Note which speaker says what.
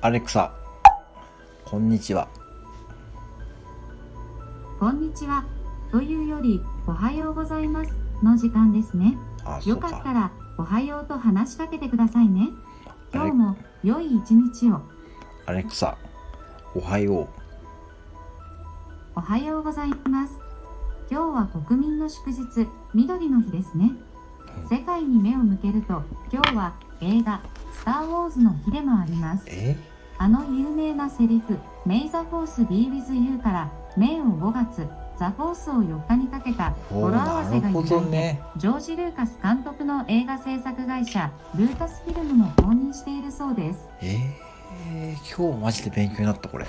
Speaker 1: アレクサ、こんにちは。
Speaker 2: こんにちは。というより、おはようございますの時間ですね。
Speaker 1: あ、
Speaker 2: よかった
Speaker 1: か。
Speaker 2: ら、おはようと話しかけてくださいね。今日も良い一日を。
Speaker 1: アレクサ、おはよう。
Speaker 2: おはようございます。今日は国民の祝日、緑の日ですね。世界に目を向けると、今日は映画、スター・ウォーズの日でもあります。
Speaker 1: え？
Speaker 2: あの有名なセリフ、May the Force be with you から、May を5月、ザ・フォースを4日にかけた語呂合わせが由来で、
Speaker 1: どね。
Speaker 2: ジョージ・ルーカス監督の映画制作会社、ルーカスフィルムも公認しているそうです。
Speaker 1: えー、今日マジで勉強になったこれ。